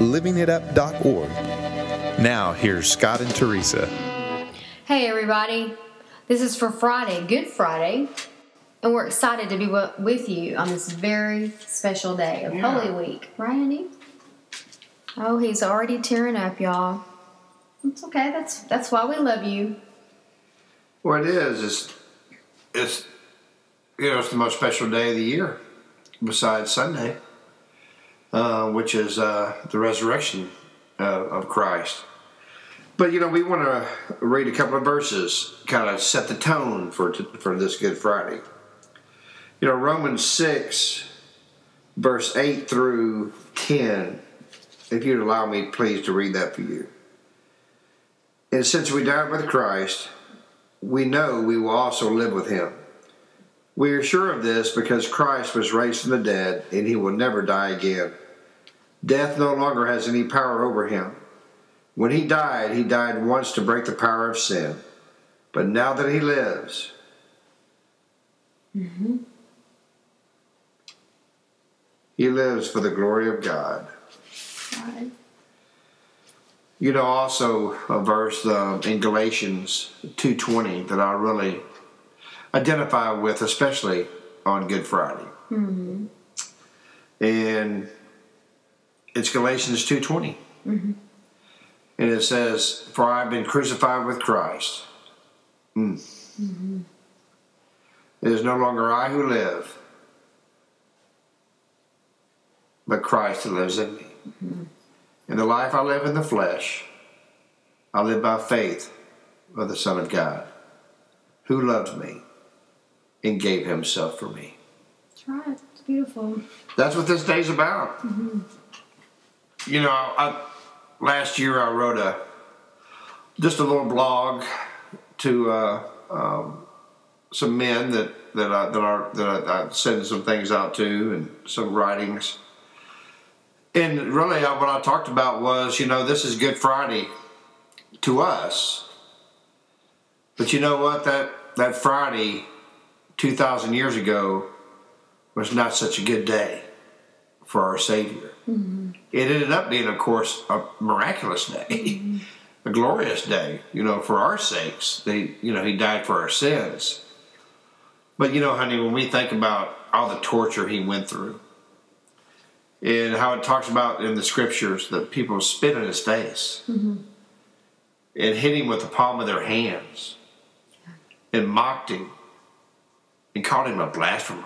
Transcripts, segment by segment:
livingitup.org. Now, here's Scott and Teresa. Hey, everybody. This is for Friday, Good Friday, and we're excited to be wi- with you on this very special day of Yeah. Holy Week. Right, Andy? Oh, he's already tearing up, y'all. It's okay. That's that's why we love you. Well, it is is it's you know it's the most special day of the year, besides Sunday, uh, which is uh, the resurrection uh, of Christ. But you know we want to read a couple of verses, kind of set the tone for for this Good Friday. You know Romans six, verse eight through ten. If you'd allow me, please, to read that for you. And since we died with Christ, we know we will also live with him. We are sure of this because Christ was raised from the dead and he will never die again. Death no longer has any power over him. When he died, he died once to break the power of sin. But now that he lives, he lives for the glory of God. Right. You know, also a verse uh, in Galatians two twenty that I really identify with, especially on Good Friday, mm-hmm. and it's Galatians two and it says, "For I have been crucified with Christ. Mm. It is no longer I who live, but Christ who lives in me." In the life I live in the flesh, I live by faith of the Son of God, who loved me and gave himself for me. That's right. It's beautiful. That's what this day's about. You know, I, last year I wrote a just a little blog to uh, um, some men that that I, that are that I, I send some things out to and some writings. And really, uh, what I talked about was, you know, this is Good Friday to us, but you know what? That that Friday, two thousand years ago, was not such a good day for our Savior. Mm-hmm. It ended up being, of course, a miraculous day, mm-hmm. a glorious day, you know, for our sakes. They, you know, He died for our sins. But you know, honey, when we think about all the torture He went through, and how it talks about in the scriptures that people spit in His face mm-hmm. and hit Him with the palm of their hands and mocked Him and called Him a blasphemer.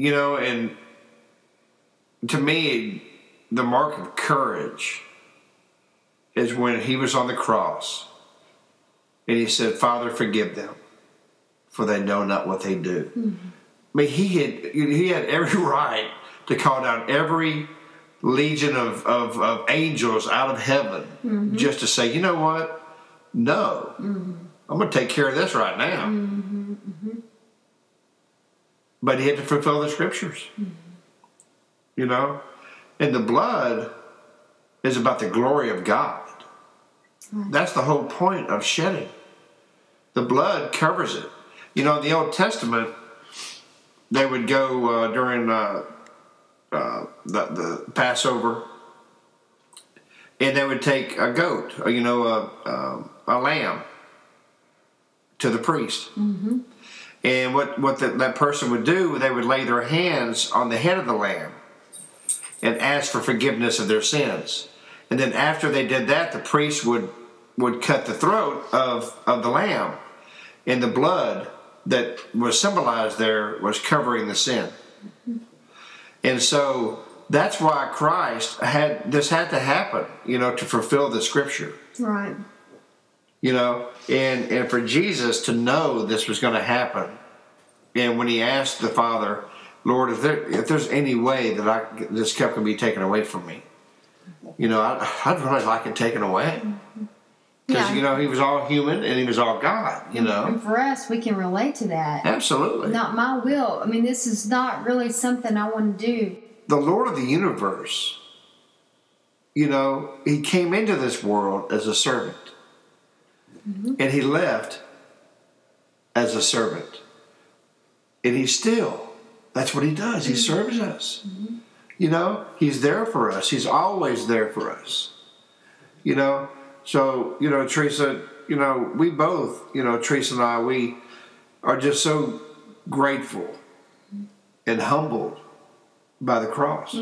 You know, and to me, the mark of courage is when he was on the cross and he said, Father, forgive them, for they know not what they do. I mean, he had, he had every right to call down every legion of, of, of angels out of heaven mm-hmm. just to say, you know what? No, mm-hmm. I'm going to take care of this right now mm-hmm. But he had to fulfill the scriptures. You know? And the blood is about the glory of God. That's the whole point of shedding. The blood covers it. You know, in the Old Testament, they would go uh, during uh, uh, the, the Passover, and they would take a goat, or, you know, a, um, a lamb, to the priest. And what, what the, that person would do, they would lay their hands on the head of the lamb and ask for forgiveness of their sins. And then after they did that, the priest would, would cut the throat of, of the lamb. And the blood that was symbolized there was covering the sin. And so that's why Christ had this had to happen, you know, to fulfill the scripture Right. You know and and for jesus to know this was going to happen and when he asked the father Lord, if there if there's any way that I this cup can be taken away from me, you know, I'd, I'd really like it taken away. Mm-hmm. Because Yeah. you know he was all human and he was all God. You know, And for us, we can relate to that. absolutely. Not my will. I mean, this is not really something I want to do. the Lord of the universe, you know, he came into this world as a servant. Mm-hmm. And he left as a servant. And he still, that's what he does. He mm-hmm. serves us. Mm-hmm. You know, he's there for us. He's always there for us. You know, so, you know, Teresa, you know, we both, you know, Teresa and I, we are just so grateful and humbled by the cross.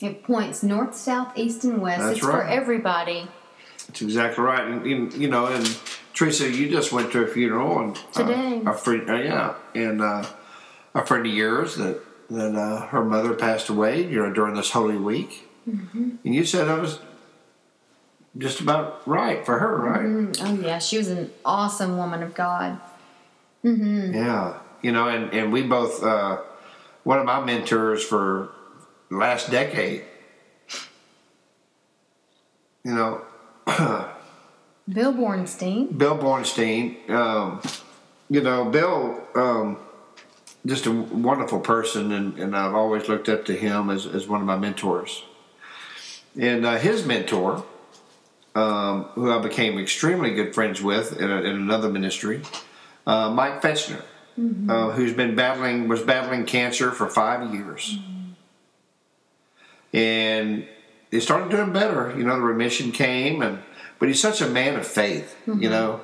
It points north, south, east, and west. That's it's for everybody. That's exactly right. And, and, you know, and Teresa, you just went to a funeral and uh, Today. a friend, uh, yeah, and uh, a friend of yours that that uh, her mother passed away. You know, during this Holy Week, Mm-hmm. and you said that was just about right for her, right? Mm, oh, yeah. She was an awesome woman of God. Yeah, you know, and and we both. Uh, one of my mentors for last decade. You know, Bill Bornstein. Bill Bornstein, um, you know, Bill, um, just a wonderful person, and, and I've always looked up to him as, as one of my mentors. And uh, his mentor, um, who I became extremely good friends with in, a, in another ministry, uh, Mike Fetchner, uh, who's been battling was battling cancer for five years, and he started doing better. You know, the remission came, and but he's such a man of faith. You mm-hmm. know,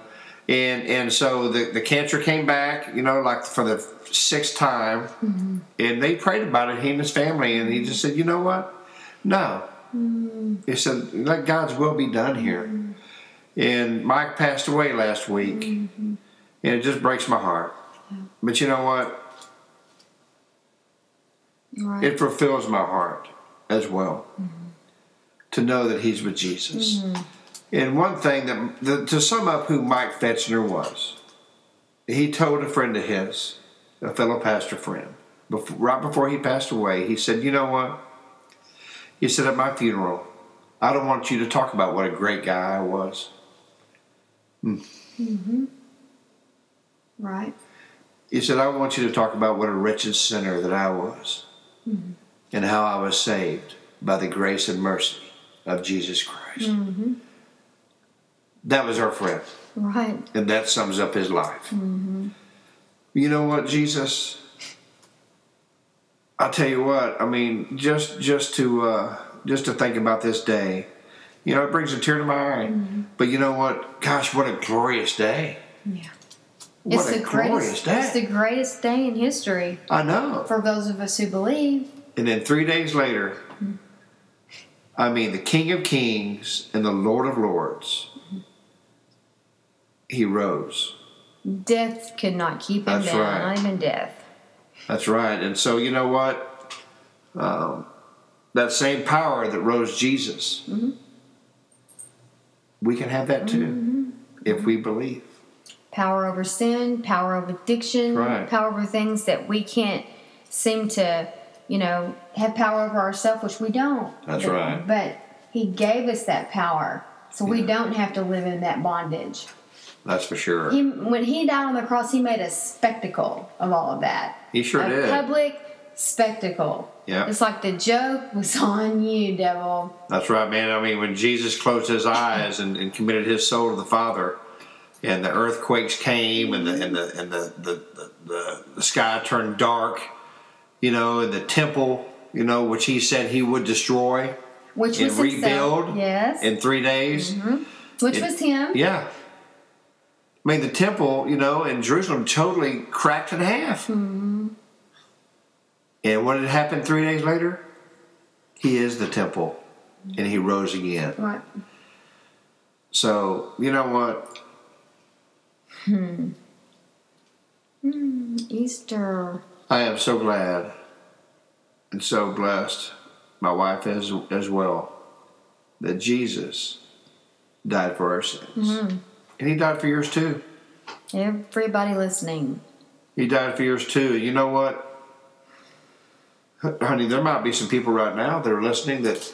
and and so the the cancer came back. You know, like for the sixth time, mm-hmm. and they prayed about it. He and his family, and he mm-hmm. just said, you know what, no. He said, let God's will be done here. And Mike passed away last week, and it just breaks my heart. But you know what? Right. It fulfills my heart as well to know that he's with Jesus. Mm-hmm. And one thing that, the, to sum up who Mike Fetchner was, he told a friend of his, a fellow pastor friend, before, right before he passed away, he said, You know what? He said, At my funeral, I don't want you to talk about what a great guy I was. Hmm. Mm-hmm. right. He said, I want you to talk about what a wretched sinner that I was mm-hmm. and how I was saved by the grace and mercy of Jesus Christ. Mm-hmm. That was our friend, Right. and that sums up his life. Mm-hmm. You know what, Jesus? I'll tell you what. I mean, just just to uh, just to think about this day, you know, it brings a tear to my eye. Mm-hmm. But you know what? Gosh, what a glorious day! Yeah. What it's a the glorious greatest. day! It's the greatest day in history I know. for those of us who believe. And then three days later, I mean, the King of Kings and the Lord of Lords, he rose. Death could not keep him That's down. right. Not even death. That's right. And so, you know what? Um, that same power that rose Jesus, we can have that too if we believe. Power over sin, power over addiction, Right. power over things that we can't seem to, you know, have power over ourselves, which we don't. That's But- right. But He gave us that power, so we don't have to live in that bondage. That's for sure. He, when He died on the cross, He made a spectacle of all of that. He sure a did. public spectacle. Yeah. It's like the joke was on you, devil. That's right, man. I mean, when Jesus closed his eyes and, and committed his soul to the Father, and the earthquakes came, and the and the and the, the, the, the sky turned dark, you know, and the temple, you know, which he said he would destroy Which and was rebuild Yes. in three days. which it- was him. Yeah. I mean, the temple, you know, in Jerusalem totally cracked in half. And what had happened three days later? He is the temple, and he rose again. Right. So, you know what? Hmm. Mm, Easter. I am so glad and so blessed, my wife as, as well, that Jesus died for our sins. Mm-hmm. And he died for yours too. Everybody listening. He died for yours too. You know what? honey, there might be some people right now that are listening that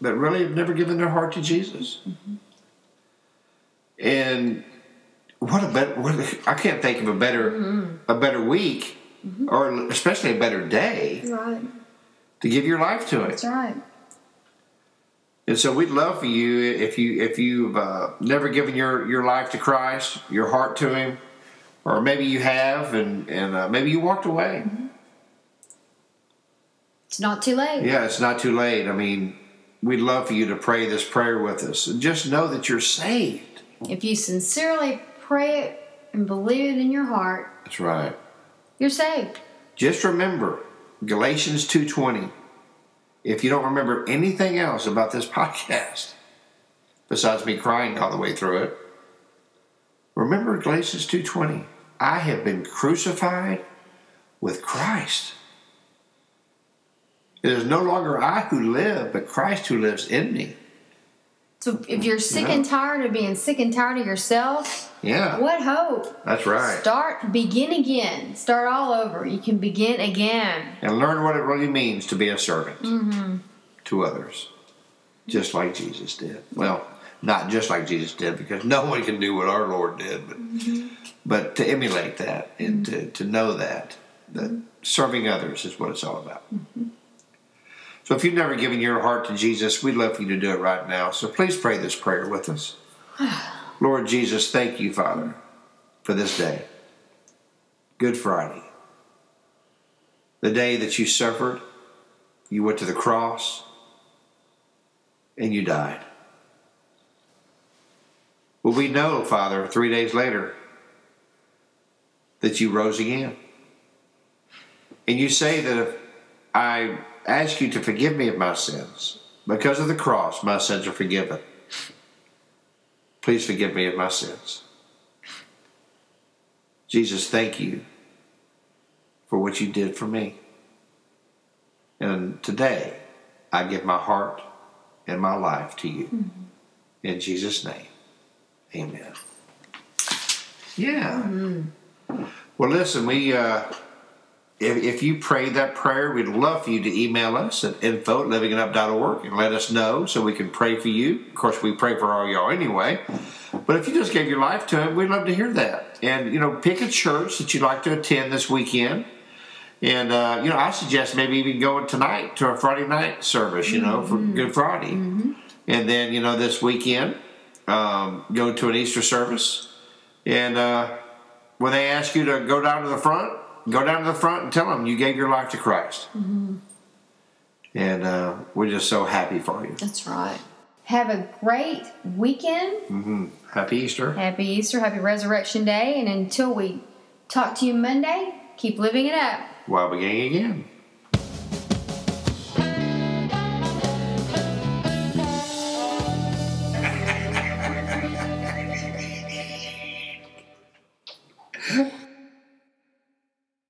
that really have never given their heart to Jesus. Mm-hmm. And what a better what a, I can't think of a better mm-hmm. a better week or especially a better day Right. to give your life to it. That's right. And so we'd love for you if you if you've uh, never given your your life to Christ, your heart to Him, or maybe you have and and uh, maybe you walked away. It's not too late. Yeah, it's not too late. I mean, we'd love for you to pray this prayer with us and just know that you're saved. If you sincerely pray it and believe it in your heart, That's right. You're saved. Just remember Galatians 2:20. If you don't remember anything else about this podcast besides me crying all the way through it, remember Galatians 2:20. I have been crucified with Christ. It is no longer I who live, but Christ who lives in me. So if you're sick Yeah. and tired of being sick and tired of yourself, Yeah, what hope? that's right. Start, begin again. Start all over. You can begin again. and learn what it really means to be a servant mm-hmm. to others, just like Jesus did. Well, not just like Jesus did, because no one can do what our Lord did, but mm-hmm. but to emulate that and to, to know that that mm-hmm. serving others is what it's all about. So if you've never given your heart to Jesus, we'd love for you to do it right now. So please pray this prayer with us. Lord Jesus, thank you, Father, for this day. Good Friday the day that you suffered, you went to the cross, and you died. Well, we know, Father, three days later, that you rose again. And you say that if I ask you to forgive me of my sins, because of the cross, my sins are forgiven. Please forgive me of my sins. Jesus, thank you for what you did for me. And today, I give my heart and my life to you. In Jesus' name, amen. Yeah. Well, listen, we. Uh, if, if you prayed that prayer, we'd love for you to email us at info at livingitup.org and let us know so we can pray for you. Of course, we pray for all y'all anyway. But if you just gave your life to Him, we'd love to hear that. And, you know, pick a church that you'd like to attend this weekend. And, uh, you know, I suggest maybe even going tonight to a Friday night service, you know, for Good Friday. And then, you know, this weekend, um, go to an Easter service. And uh, when they ask you to go down to the front, go down to the front and tell them you gave your life to Christ. And uh, we're just so happy for you. That's right. Have a great weekend. Happy Easter. Happy Easter. Happy Resurrection Day. And until we talk to you Monday, keep living it up. While beginning again.